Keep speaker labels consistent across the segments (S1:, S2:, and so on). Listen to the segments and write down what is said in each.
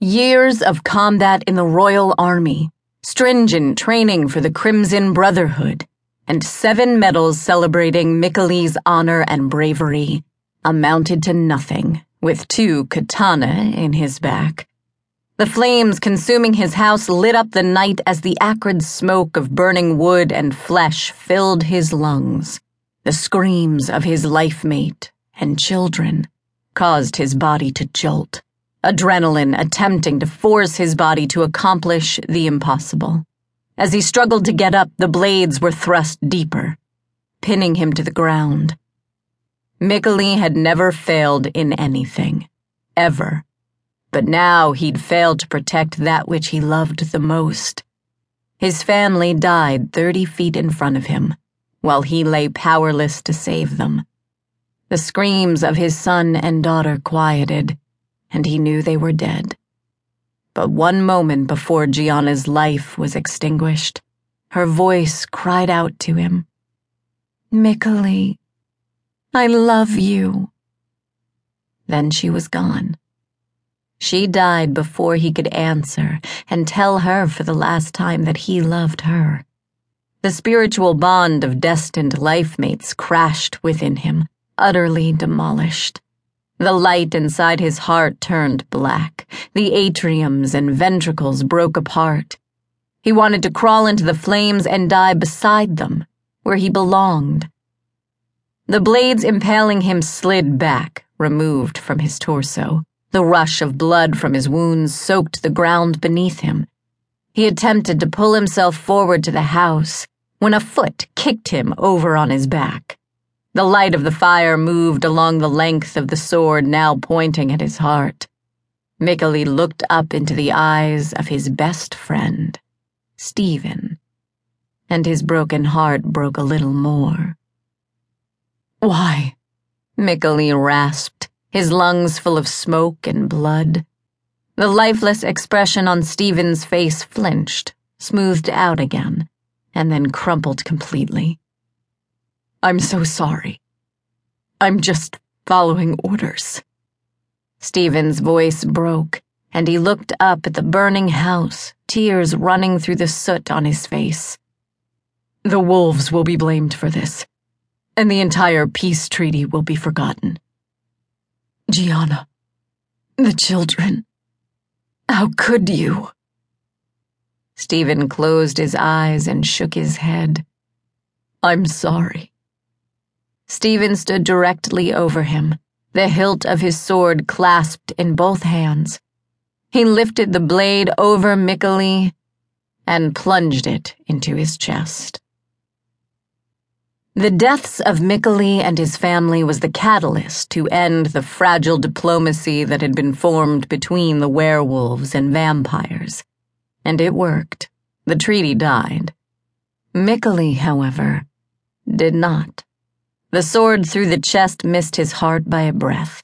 S1: Years of combat in the Royal Army, stringent training for the Crimson Brotherhood, and seven medals celebrating Mikkeli's honor and bravery amounted to nothing with two katana in his back. The flames consuming his house lit up the night as the acrid smoke of burning wood and flesh filled his lungs. The screams of his life mate and children caused his body to jolt, adrenaline attempting to force his body to accomplish the impossible. As he struggled to get up, the blades were thrust deeper, pinning him to the ground. Mikkeli had never failed in anything, ever. But now he'd failed to protect that which he loved the most. His family died 30 feet in front of him while he lay powerless to save them. The screams of his son and daughter quieted, and he knew they were dead. But one moment before Gianna's life was extinguished, her voice cried out to him Mikkeli, I love you. Then she was gone. She died before he could answer and tell her for the last time that he loved her. The spiritual bond of destined life mates crashed within him, utterly demolished. The light inside his heart turned black. The atriums and ventricles broke apart. He wanted to crawl into the flames and die beside them, where he belonged. The blades impaling him slid back, removed from his torso. The rush of blood from his wounds soaked the ground beneath him. He attempted to pull himself forward to the house when a foot kicked him over on his back. The light of the fire moved along the length of the sword now pointing at his heart. Mikkeli looked up into the eyes of his best friend, Stephen, and his broken heart broke a little more.
S2: Why?
S1: Mikkeli rasped, his lungs full of smoke and blood. The lifeless expression on Stephen's face flinched, smoothed out again, and then crumpled completely.
S2: I'm so sorry. I'm just following orders.
S1: Stephen's voice broke, and he looked up at the burning house, tears running through the soot on his face.
S2: The wolves will be blamed for this, and the entire peace treaty will be forgotten. Gianna, the children, how could you?
S1: Stephen closed his eyes and shook his head.
S2: I'm sorry.
S1: Stephen stood directly over him, the hilt of his sword clasped in both hands. He lifted the blade over Mikkeli and plunged it into his chest. The deaths of Mikkeli and his family was the catalyst to end the fragile diplomacy that had been formed between the werewolves and vampires. And it worked. The treaty died. Mikkeli, however, did not. The sword through the chest missed his heart by a breath.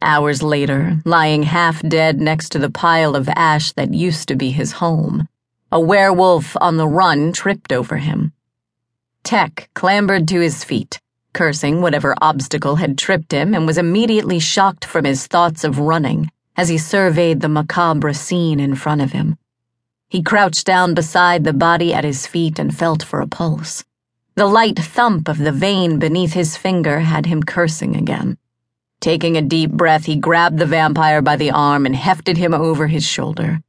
S1: Hours later, lying half dead next to the pile of ash that used to be his home, a werewolf on the run tripped over him. Tech clambered to his feet, cursing whatever obstacle had tripped him, and was immediately shocked from his thoughts of running as he surveyed the macabre scene in front of him. He crouched down beside the body at his feet and felt for a pulse. The light thump of the vein beneath his finger had him cursing again. Taking a deep breath, he grabbed the vampire by the arm and hefted him over his shoulder.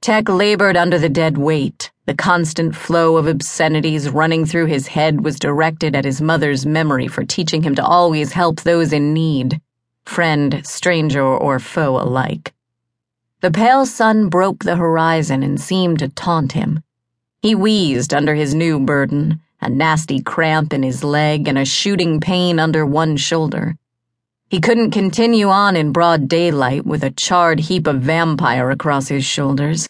S1: Tech labored under the dead weight. The constant flow of obscenities running through his head was directed at his mother's memory for teaching him to always help those in need, friend, stranger, or foe alike. The pale sun broke the horizon and seemed to taunt him. He wheezed under his new burden, a nasty cramp in his leg and a shooting pain under one shoulder. He couldn't continue on in broad daylight with a charred heap of vampire across his shoulders.